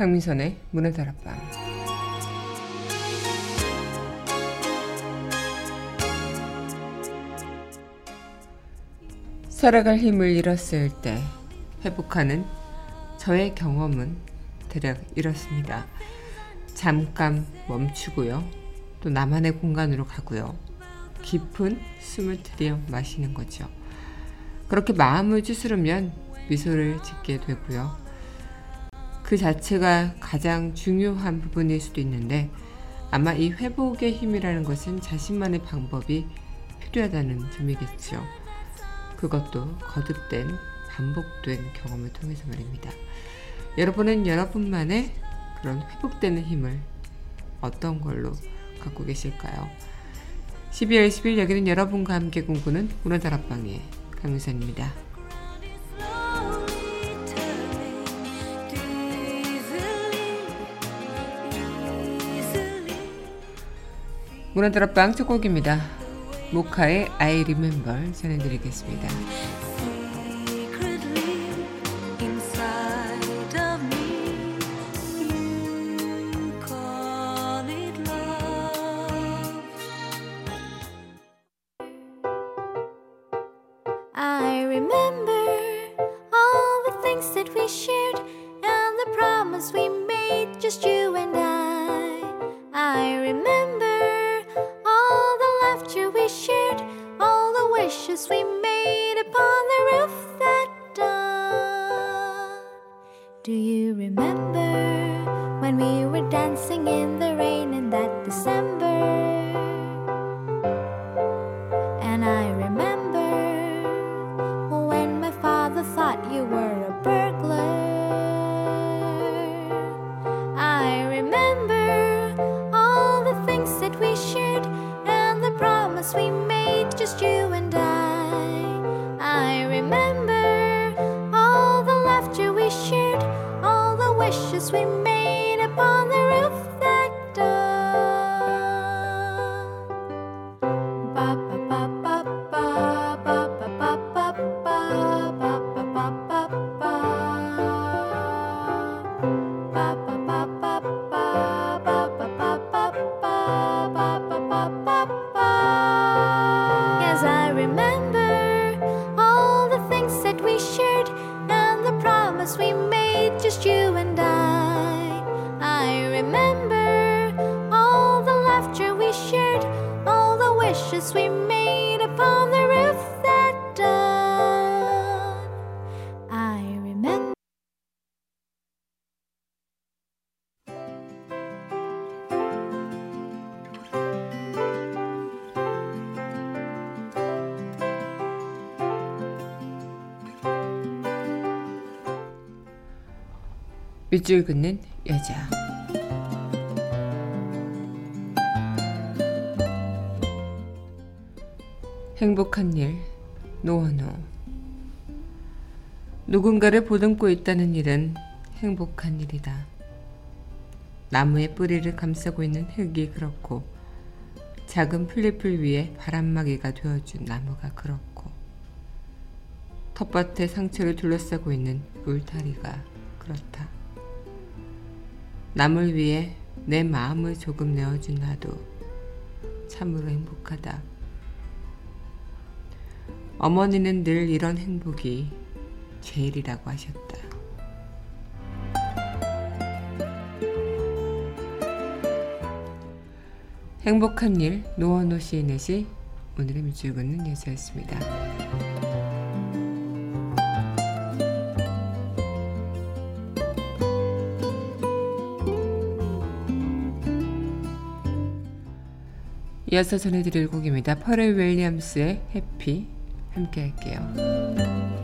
강민선의 문화 다락방 살아갈 힘을 잃었을 때 회복하는 저의 경험은 대략 이렇습니다. 잠깐 멈추고요. 또 나만의 공간으로 가고요. 깊은 숨을 들여 마시는 거죠. 그렇게 마음을 추스르면 미소를 짓게 되고요. 그 자체가 가장 중요한 부분일 수도 있는데 아마 이 회복의 힘이라는 것은 자신만의 방법이 필요하다는 점이겠죠. 그것도 거듭된 반복된 경험을 통해서 말입니다. 여러분은 여러분만의 그런 회복되는 힘을 어떤 걸로 갖고 계실까요? 12월 10일 여기는 여러분과 함께 공부는 문화다락방의 강유선입니다. 문화다락방 첫 곡입니다. 모카의 I Remember 전해드리겠습니다. We made 밑줄 긋는 여자 행복한 일 노원호 누군가를 보듬고 있다는 일은 행복한 일이다. 나무의 뿌리를 감싸고 있는 흙이 그렇고 작은 풀잎을 위해 바람막이가 되어준 나무가 그렇고 텃밭에 상처를 둘러싸고 있는 울타리가 그렇다. 남을 위해 내 마음을 조금 내어준 나도 참으로 행복하다. 어머니는 늘 이런 행복이 제일이라고 하셨다. 행복한 일 노원호 시인의 시 오늘의 밑줄 긋는 여자였습니다. 이어서 전해드릴 곡입니다. 퍼렐 윌리엄스의 해피 함께 할게요.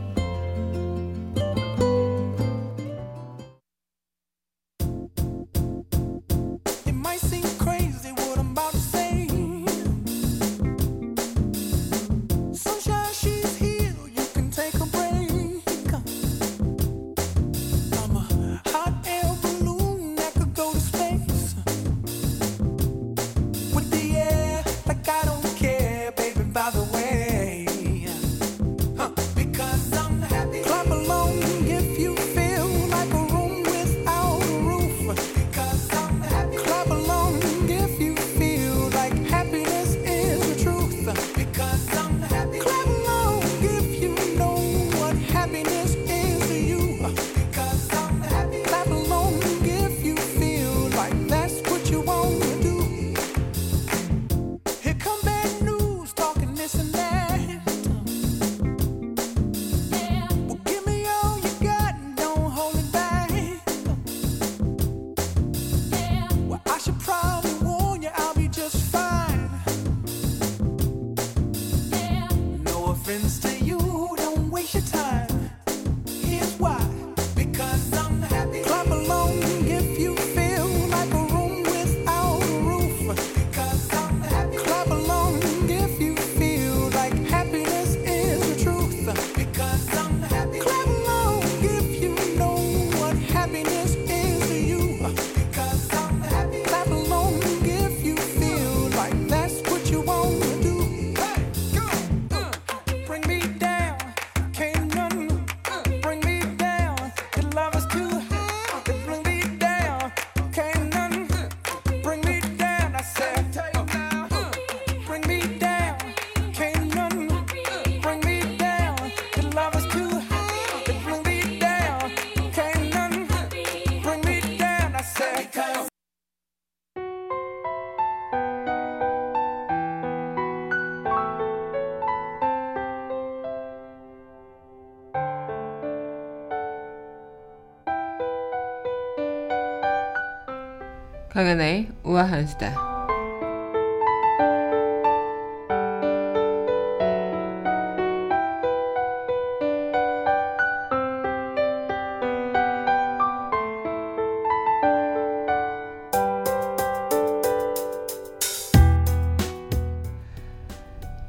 강하나의 우아한 수다.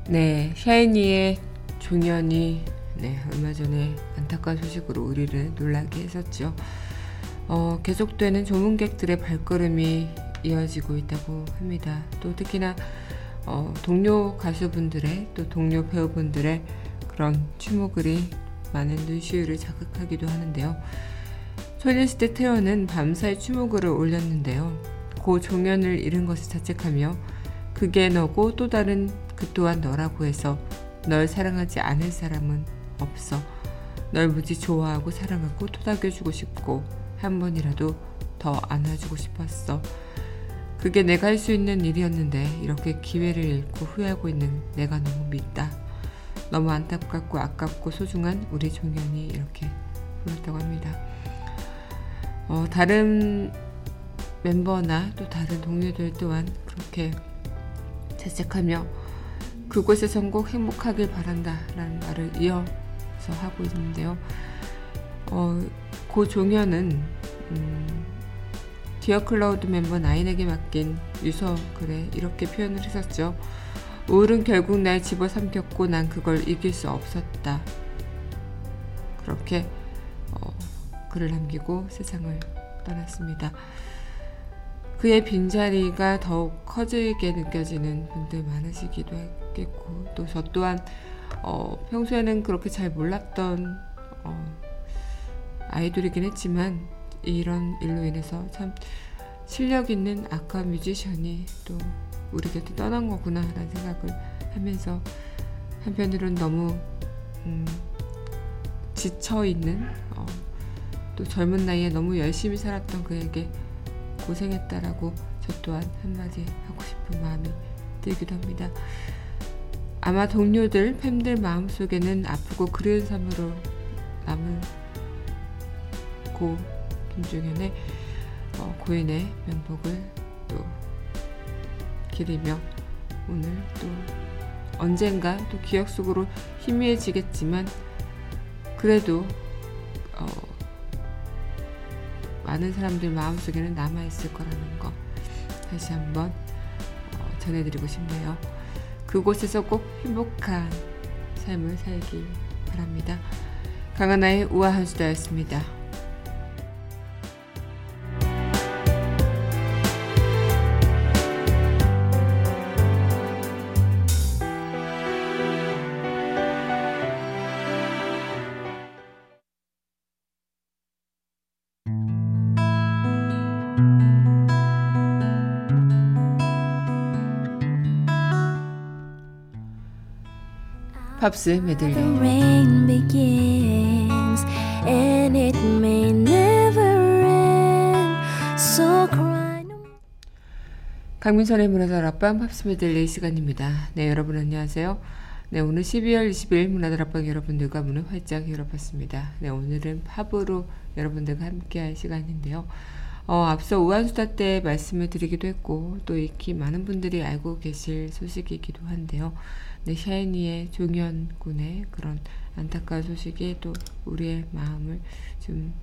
네, 샤이니의 종현이 네, 얼마 전에 안타까운 소식으로 우리를 놀라게 했었죠. 어, 계속되는 조문객들의 발걸음이 이어지고 있다고 합니다. 또 특히나 어, 동료 가수분들의 또 동료 배우분들의 그런 추모글이 많은 눈시울을 자극하기도 하는데요. 소녀시대 태연은 밤사이 추모글을 올렸는데요. 고 종현을 잃은 것을 자책하며 그게 너고 또 다른 그 또한 너라고 해서 널 사랑하지 않을 사람은 없어. 널 무지 좋아하고 사랑하고 토닥여주고 싶고 한 번이라도 더 안아주고 싶었어. 그게 내가 할 수 있는 일이었는데 이렇게 기회를 잃고 후회하고 있는 내가 너무 밉다. 너무 안타깝고 아깝고 소중한 우리 종현이 이렇게 불렀다고 합니다. 어, 다른 멤버나 또 다른 동료들 또한 그렇게 자책하며 그곳에선 꼭 행복하길 바란다 라는 말을 이어서 하고 있는데요. 어, 고 종현은 음, Dear Cloud 멤버 나인에게 맡긴 유서 글에 이렇게 표현을 했었죠. 우울은 결국 날 집어삼켰고 난 그걸 이길 수 없었다. 그렇게 어, 글을 남기고 세상을 떠났습니다. 그의 빈자리가 더욱 커지게 느껴지는 분들 많으시기도 했겠고 또 저 또한 어, 평소에는 그렇게 잘 몰랐던 어, 아이돌이긴 했지만 이런 일로 인해서 참 실력 있는 아까 뮤지션이 또 우리 곁에 떠난 거구나 라는 생각을 하면서 한편으로는 너무 음, 지쳐있는 어, 또 젊은 나이에 너무 열심히 살았던 그에게 고생했다라고 저 또한 한마디 하고 싶은 마음이 들기도 합니다. 아마 동료들, 팬들 마음속에는 아프고 그리운 삶으로 남을 고 김종현의 어, 고인의 명복을 또 기리며 오늘 또 언젠가 또 기억 속으로 희미해지겠지만 그래도 어, 많은 사람들 마음속에는 남아 있을 거라는 거 다시 한번 어, 전해드리고 싶네요. 그곳에서 꼭 행복한 삶을 살길 바랍니다. 강하나의 우아한 수다였습니다. 팝스 메들리 The rain begins and it may never end. So cry no 강민선의 문화다락방 팝스 메들리 시간입니다. 네 여러분 안녕하세요. 네 오늘 12월 20일 문화다락방 여러분들과 문을 활짝 열어봤습니다. 네 오늘은 팝으로 여러분들과 함께할 시간인데요. 어, 앞서 우한수다 때 말씀을 드리기도 했고 또 익히 많은 분들이 알고 계실 소식이기도 한데요. 네, 샤이니의 종현 군의 그런 안타까운 소식이 또 우리의 마음을 좀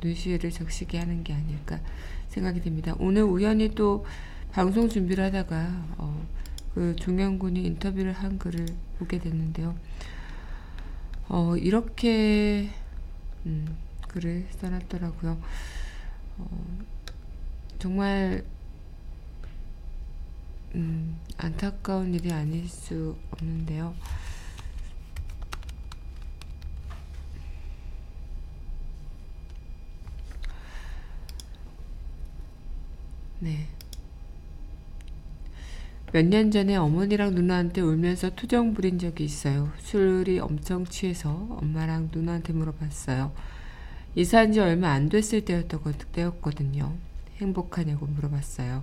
눈시울을 적시게 하는 게 아닐까 생각이 됩니다. 오늘 우연히 또 방송 준비를 하다가 어, 그 종현 군이 인터뷰를 한 글을 보게 됐는데요. 어, 이렇게 음, 글을 써놨더라고요. 어, 정말 음, 안타까운 일이 아닐 수 없는데요. 네. 몇 년 전에 어머니랑 누나한테 울면서 투정 부린 적이 있어요. 술이 엄청 취해서 엄마랑 누나한테 물어봤어요. 이사한 지 얼마 안 됐을 때였거든요. 행복하냐고 물어봤어요.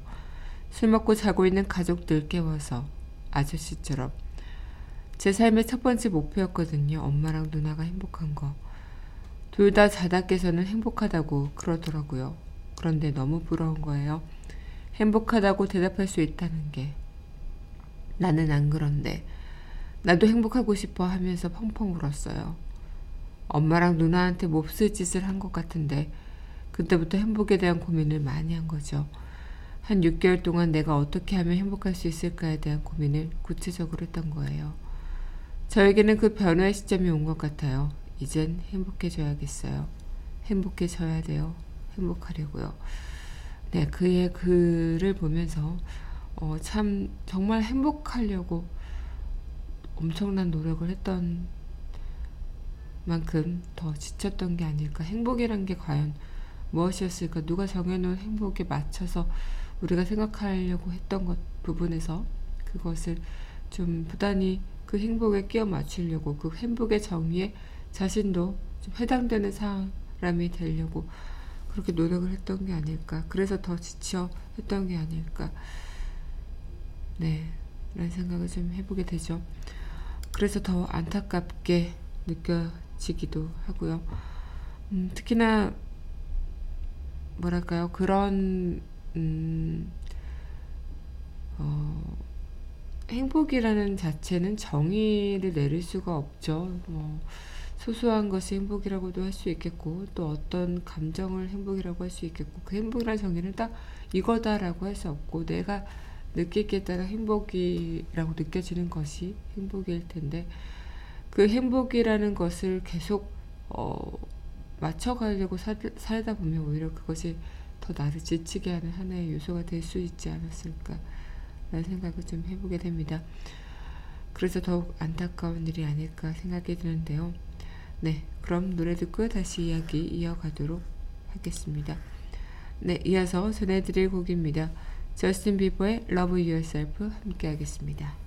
술 먹고 자고 있는 가족들 깨워서 아저씨처럼 제 삶의 첫 번째 목표였거든요. 엄마랑 누나가 행복한 거. 둘 다 자다 깨서는 행복하다고 그러더라고요. 그런데 너무 부러운 거예요. 행복하다고 대답할 수 있다는 게. 나는 안 그런데. 나도 행복하고 싶어 하면서 펑펑 울었어요. 엄마랑 누나한테 몹쓸 짓을 한 것 같은데 그때부터 행복에 대한 고민을 많이 한 거죠. 한 6개월 동안 내가 어떻게 하면 행복할 수 있을까에 대한 고민을 구체적으로 했던 거예요. 저에게는 그 변화의 시점이 온 것 같아요. 이젠 행복해져야겠어요. 행복해져야 돼요. 행복하려고요. 네, 그의 글을 보면서 어, 참 정말 행복하려고 엄청난 노력을 했던 만큼 더 지쳤던 게 아닐까. 행복이란 게 과연 무엇이었을까? 누가 정해놓은 행복에 맞춰서 우리가 생각하려고 했던 것 부분에서 그것을 좀 부단히 그 행복에 끼워 맞추려고 그 행복의 정의에 자신도 좀 해당되는 사람이 되려고 그렇게 노력을 했던 게 아닐까. 그래서 더 지쳐 했던 게 아닐까. 네. 라는 생각을 좀 해보게 되죠. 그래서 더 안타깝게 느껴 지기도 하고요. 음, 특히나 뭐랄까요 그런 음, 어, 행복이라는 자체는 정의를 내릴 수가 없죠. 뭐 소소한 것이 행복이라고도 할 수 있겠고 또 어떤 감정을 행복이라고 할 수 있겠고 그 행복이라는 정의는 딱 이거다라고 할 수 없고 내가 느끼기에 따라 행복이라고 느껴지는 것이 행복일 텐데 그 행복이라는 것을 계속 어, 맞춰가려고 살, 살다 보면 오히려 그것이 더 나를 지치게 하는 하나의 요소가 될 수 있지 않았을까 라는 생각을 좀 해보게 됩니다. 그래서 더욱 안타까운 일이 아닐까 생각이 드는데요. 네, 그럼 노래 듣고 다시 이야기 이어가도록 하겠습니다. 네, 이어서 전해드릴 곡입니다. 저스틴 비버의 Love Yourself 함께 하겠습니다.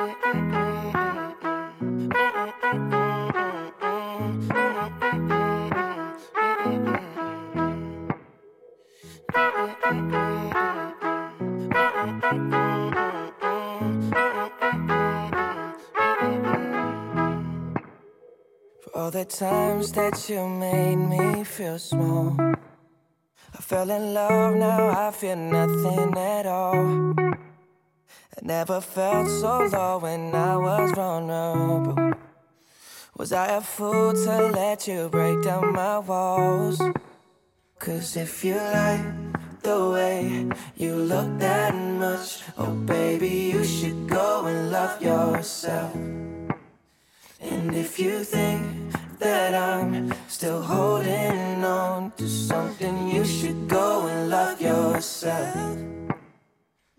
For all the times that you made me feel small. I fell in love, now I feel nothing at all. I never felt so low when I was vulnerable. Was I a fool to let you break down my walls? Cause if you like the way you look that much, oh baby, you should go and love yourself. And if you think that I'm still holding on to something, you should go and love yourself.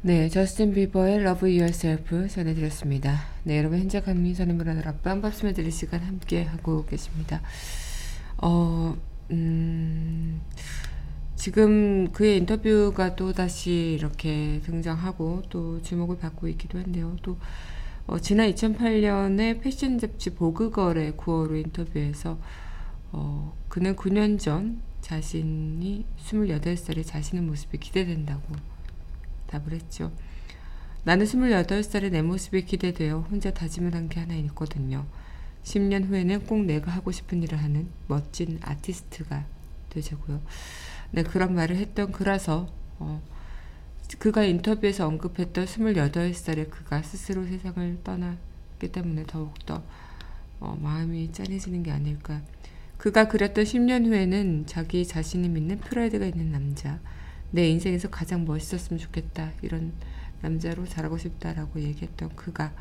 네, 저스틴 비버의 Love Yourself 전해드렸습니다. 네, 여러분 현재 강민선의 문화들 아빠 한 밥씀에 드릴 시간 함께 하고 계십니다. 어, 음, 지금 그의 인터뷰가 또 다시 이렇게 등장하고 또 주목을 받고 있기도 한데요. 또 어, 지난 2008년에 패션 잡지 보그걸의 9월호 인터뷰에서 어, 그는 9년 전 자신이 28살의 자신의 모습이 기대된다고 답을 했죠. 나는 28살의 내 모습이 기대되어 혼자 다짐을 한 게 하나 있거든요. 10년 후에는 꼭 내가 하고 싶은 일을 하는 멋진 아티스트가 되자고요. 네, 그런 말을 했던 그라서 어, 그가 인터뷰에서 언급했던 28살의 그가 스스로 세상을 떠났기 때문에 더욱더 어, 마음이 짠해지는 게 아닐까. 그가 그렸던 10년 후에는 자기 자신이 믿는 프라이드가 있는 남자, 내 인생에서 가장 멋있었으면 좋겠다. 이런 남자로 자라고 싶다라고 얘기했던 그가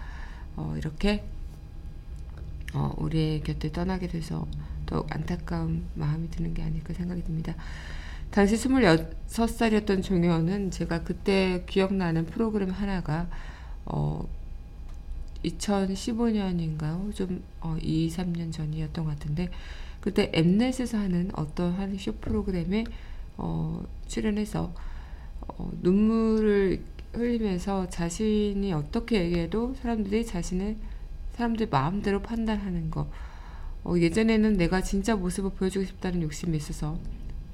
어, 이렇게 어, 우리의 곁에 떠나게 돼서 더욱 안타까운 마음이 드는 게 아닐까 생각이 듭니다. 당시 26살이었던 종효는 제가 그때 기억나는 프로그램 하나가 어, 2015년인가요? 좀 어, 2, 3년 전이었던 것 같은데 그때 엠넷에서 하는 어떠한 쇼 프로그램에 어, 출연해서 어, 눈물을 흘리면서 자신이 어떻게 얘기해도 사람들이 자신을 사람들 마음대로 판단하는 거. 어, 예전에는 내가 진짜 모습을 보여주고 싶다는 욕심이 있어서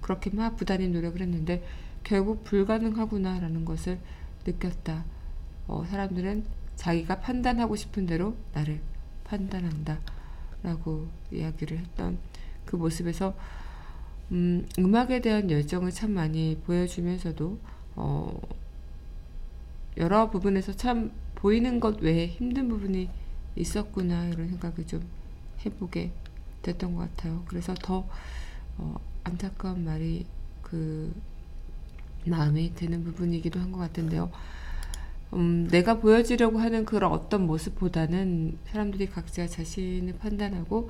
그렇게 막 부단히 노력을 했는데 결국 불가능하구나라는 것을 느꼈다. 어, 사람들은 자기가 판단하고 싶은 대로 나를 판단한다. 라고 이야기를 했던 그 모습에서 음, 음악에 대한 열정을 참 많이 보여주면서도 어, 여러 부분에서 참 보이는 것 외에 힘든 부분이 있었구나 이런 생각을 좀 해보게 됐던 것 같아요. 그래서 더 어, 안타까운 말이 그 마음이 드는 부분이기도 한 것 같은데요. 음, 내가 보여주려고 하는 그런 어떤 모습보다는 사람들이 각자 자신을 판단하고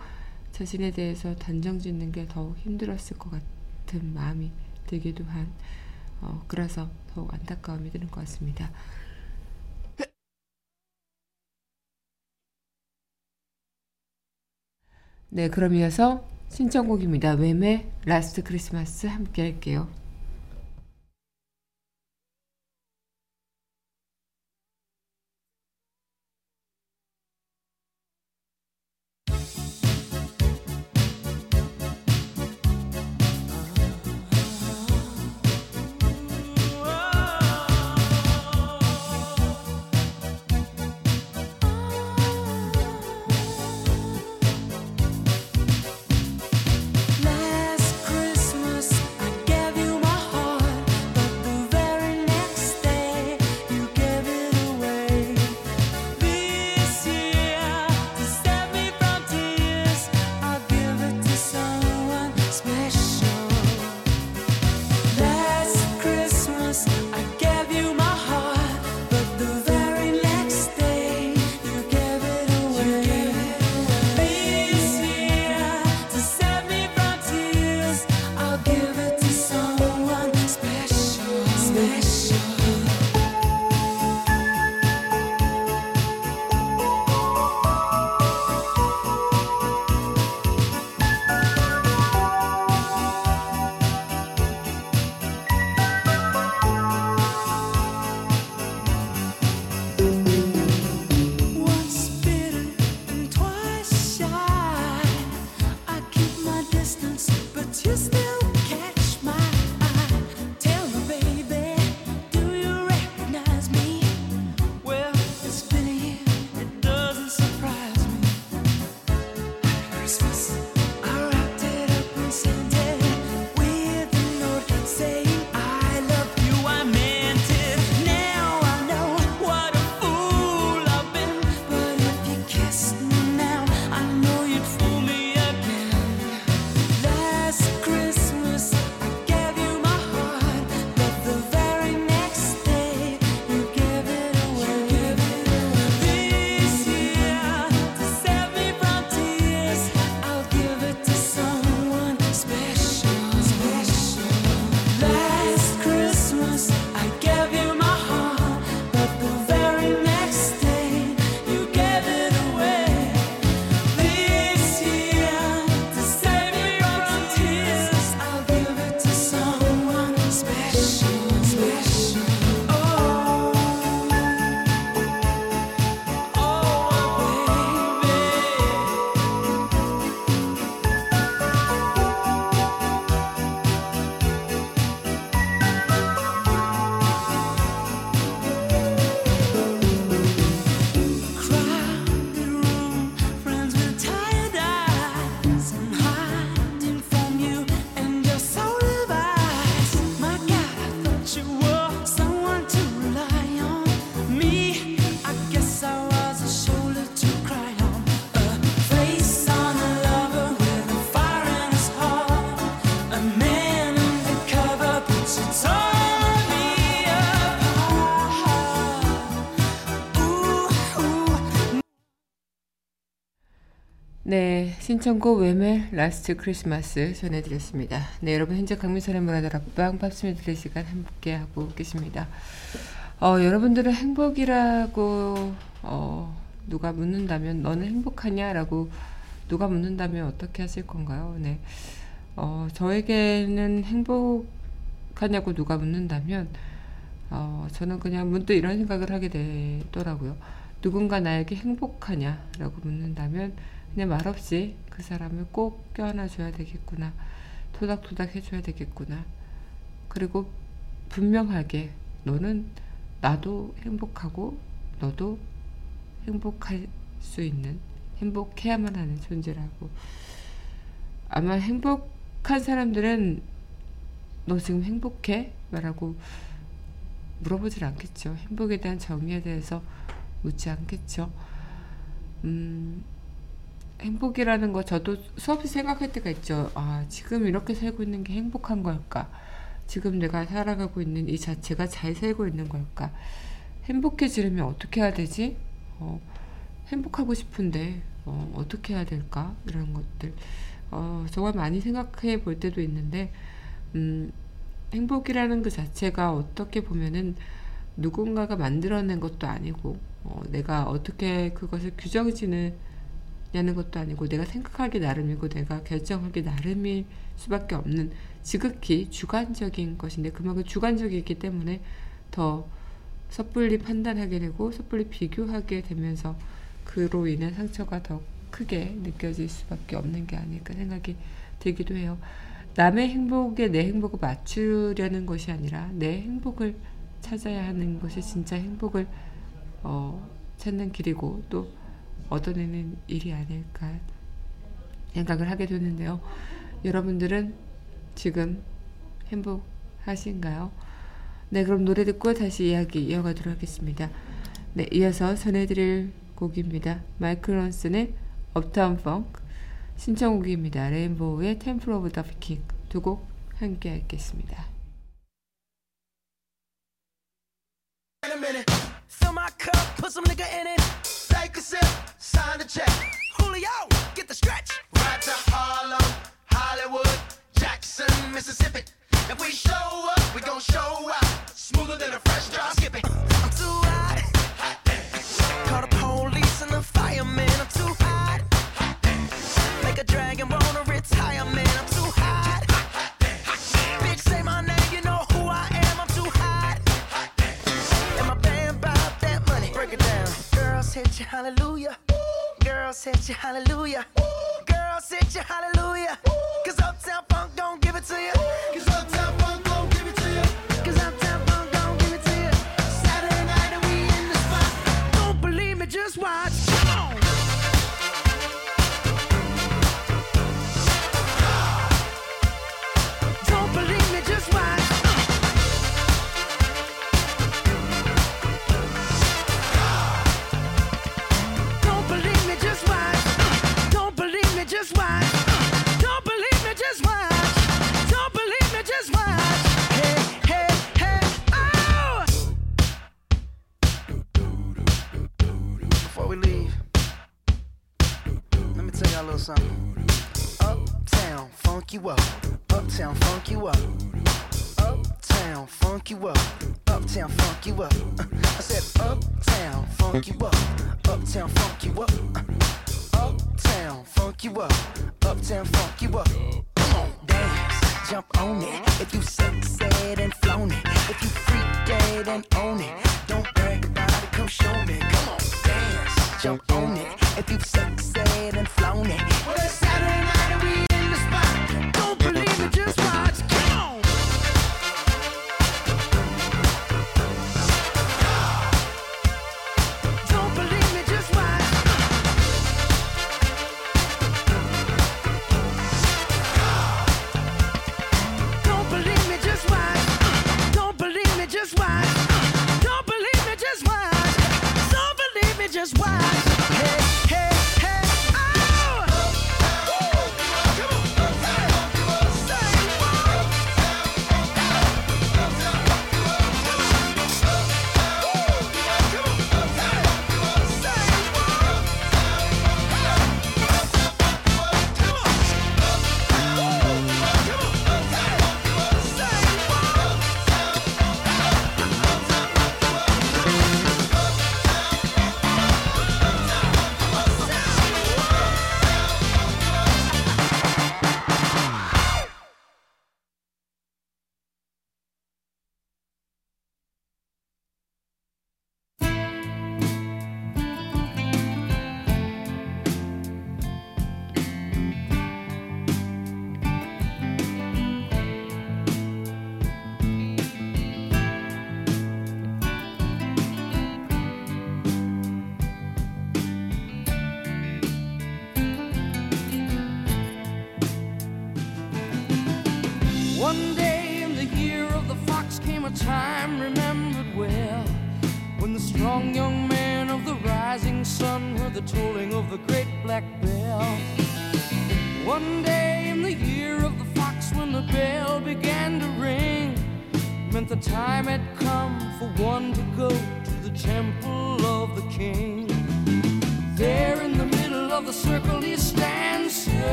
자신에 대해서 단정 짓는 게 더욱 힘들었을 것 같은 마음이 들기도 한 어, 그래서 더욱 안타까움이 드는 것 같습니다. 네, 그럼 이어서 신청곡입니다. Wham의 Last Christmas 함께 할게요. 신청곡 Wham의 Last Christmas 전해드렸습니다. 네, 여러분 현재 강민선의 문화다락방 팝스 메들리 시간 함께 하고 계십니다. 어, 여러분들은 행복이라고 어, 누가 묻는다면 너는 행복하냐라고 누가 묻는다면 어떻게 하실 건가요? 네, 어, 저에게는 행복하냐고 누가 묻는다면 어, 저는 그냥 문득 이런 생각을 하게 되더라고요. 누군가 나에게 행복하냐라고 묻는다면 그냥 말없이 그 사람을 꼭 껴안아줘야 되겠구나. 토닥토닥 해줘야 되겠구나. 그리고 분명하게 너는 나도 행복하고 너도 행복할 수 있는 행복해야만 하는 존재라고. 아마 행복한 사람들은 너 지금 행복해? 말하고 물어보질 않겠죠. 행복에 대한 정의에 대해서 묻지 않겠죠. 음, 행복이라는 거 저도 수없이 생각할 때가 있죠. 아, 지금 이렇게 살고 있는 게 행복한 걸까? 지금 내가 살아가고 있는 이 자체가 잘 살고 있는 걸까? 행복해지려면 어떻게 해야 되지? 어, 행복하고 싶은데 어, 어떻게 해야 될까? 이런 것들 어, 정말 많이 생각해 볼 때도 있는데 음, 행복이라는 그 자체가 어떻게 보면은 누군가가 만들어낸 것도 아니고 어, 내가 어떻게 그것을 규정지느 냐는 것도 아니고 내가 생각하기 나름이고 내가 결정하기 나름일 수밖에 없는 지극히 주관적인 것인데 그만큼 주관적이기 때문에 더 섣불리 판단하게 되고 섣불리 비교하게 되면서 그로 인한 상처가 더 크게 느껴질 수밖에 없는 게 아닐까 생각이 들기도 해요. 남의 행복에 내 행복을 맞추려는 것이 아니라 내 행복을 찾아야 하는 것이 진짜 행복을 어, 찾는 길이고 또 얻어내는 일이 아닐까 생각을 하게 되는데요. 여러분들은 지금 행복하신가요? 네, 그럼 노래 듣고 다시 이야기 이어가도록 하겠습니다. 네, 이어서 전해드릴 곡입니다. 마이클 런슨의 업타운 펑크 신청곡입니다. 레인보우의 템플 오브 더킹두 곡 함께 하겠습니다. Fill my cup, put some nigga in it. Take a sip, sign the check. Julio, get the stretch. Right to Harlem, Hollywood, Jackson, Mississippi. If we show up, we gon' show out. Smoother than a fresh drop. Skip it. I'm too hallelujah. Ooh. Girl, sit your hallelujah. You up. Uptown, funk you up. Uh, I said, Uptown, funk you up. Uptown, funk you up. Uh, Uptown, funk you up. Uptown, funk you up. Come on, dance, jump on it. If you sexed and flown it. If you freak dead and own it. Don't brag about it, come show me. Come on, dance, jump on it. If you sexed and flown it. Well, Saturday night we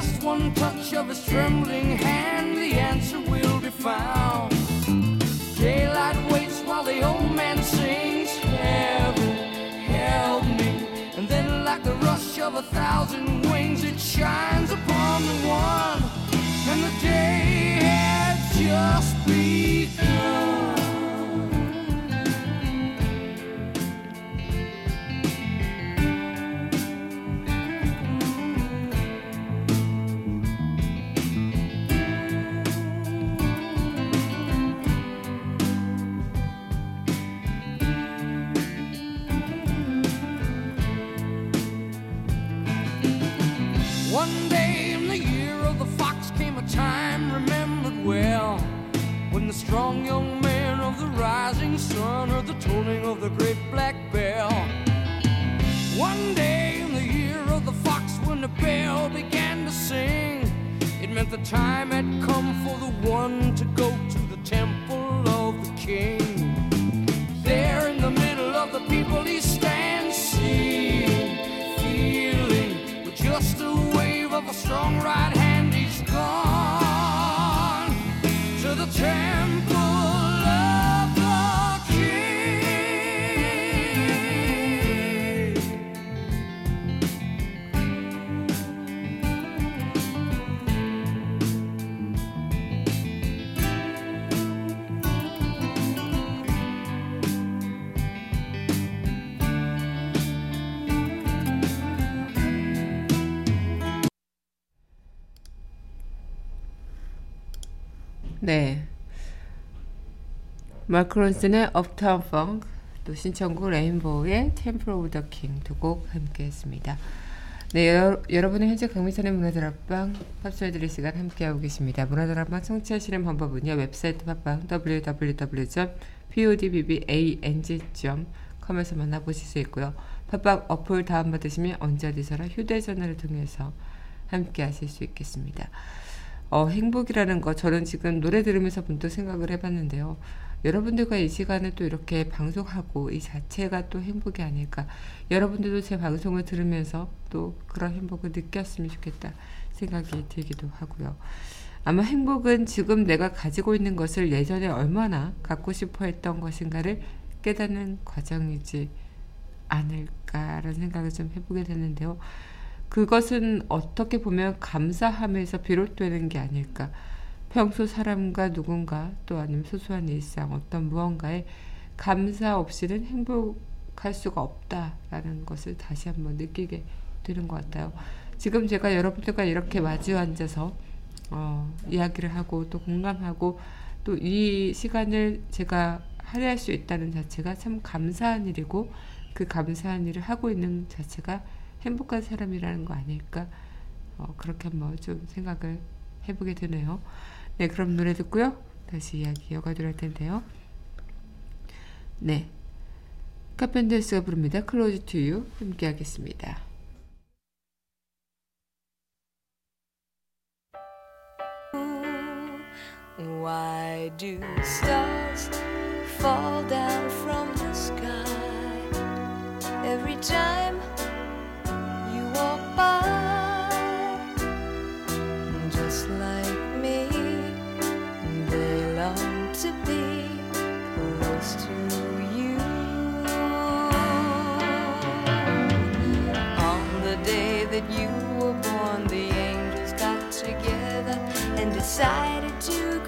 just one touch of his trembling hand, the answer will be found. Daylight waits while the old man sings, Heaven, help me. And then, like the rush of a thousand wings, it shines upon the one. And the day had just begun. Strong young man of the rising sun heard the tolling of the great black bell. One day in the year of the fox when the bell began to sing, it meant the time had come for the one to go to the temple of the king. There in the middle of the people he stands, seeing, feeling, with just a wave of a strong right trample. 마크 론슨의 Uptown Funk 또 신청곡 레인보우의 Temple of the King 두 곡 함께 했습니다. 네, 여러, 여러분은 현재 강민선의 문화다락방 팝스 메들리 시간 함께하고 계십니다. 문화다락방 청취하시는 방법은요. 웹사이트 팟빵 www.podbbang.com에서 만나보실 수 있고요. 팟빵 어플 다운받으시면 언제 어디서나 휴대전화를 통해서 함께 하실 수 있겠습니다. 어, 행복이라는 거 저는 지금 노래 들으면서 문득 생각을 해봤는데요. 여러분들과 이 시간을 또 이렇게 방송하고 이 자체가 또 행복이 아닐까. 여러분들도 제 방송을 들으면서 또 그런 행복을 느꼈으면 좋겠다 생각이 들기도 하고요. 아마 행복은 지금 내가 가지고 있는 것을 예전에 얼마나 갖고 싶어 했던 것인가를 깨닫는 과정이지 않을까라는 생각을 좀 해보게 되는데요. 그것은 어떻게 보면 감사함에서 비롯되는 게 아닐까. 평소 사람과 누군가 또 아니면 소소한 일상 어떤 무언가에 감사 없이는 행복할 수가 없다라는 것을 다시 한번 느끼게 되는 것 같아요. 지금 제가 여러분들과 이렇게 마주 앉아서 어, 이야기를 하고 또 공감하고 또 이 시간을 제가 할애할 수 있다는 자체가 참 감사한 일이고 그 감사한 일을 하고 있는 자체가 행복한 사람이라는 거 아닐까 어, 그렇게 한번 좀 생각을 해보게 되네요. 네, 그럼 노래 듣고요. 다시 이야기 이어가도록 할 텐데요. 네, 카펜터스가 부릅니다. Close to You 함께 하겠습니다. Decided to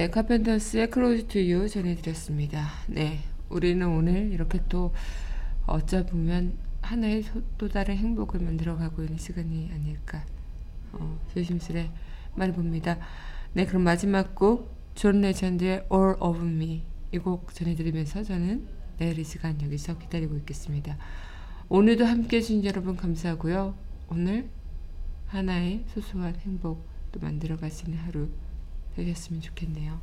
네, 카펜터스의 Close to You 전해드렸습니다. 네, 우리는 오늘 이렇게 또 어쩌 보면 하나의 소- 또 다른 행복을 만들어가고 있는 시간이 아닐까 어, 조심스레 말해봅니다. 네, 그럼 마지막 곡 존 레전드의 All of Me 이 곡 전해드리면서 저는 내일 이 시간 여기서 기다리고 있겠습니다. 오늘도 함께 해주신 여러분 감사하고요. 오늘 하나의 소소한 행복 또 만들어갈 수 있는 하루 되겠으면 좋겠네요.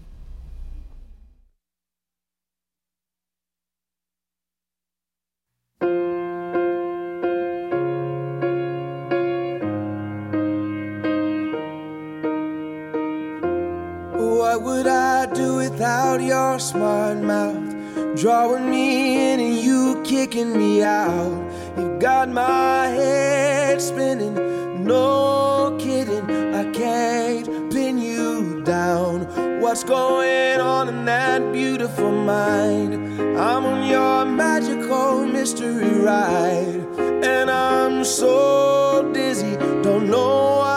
What would I do without your smart mouth? Drawing me in and you kicking me out. You've got my head spinning, no What's going on in that beautiful mind? I'm on your magical mystery ride, and I'm so dizzy, don't know what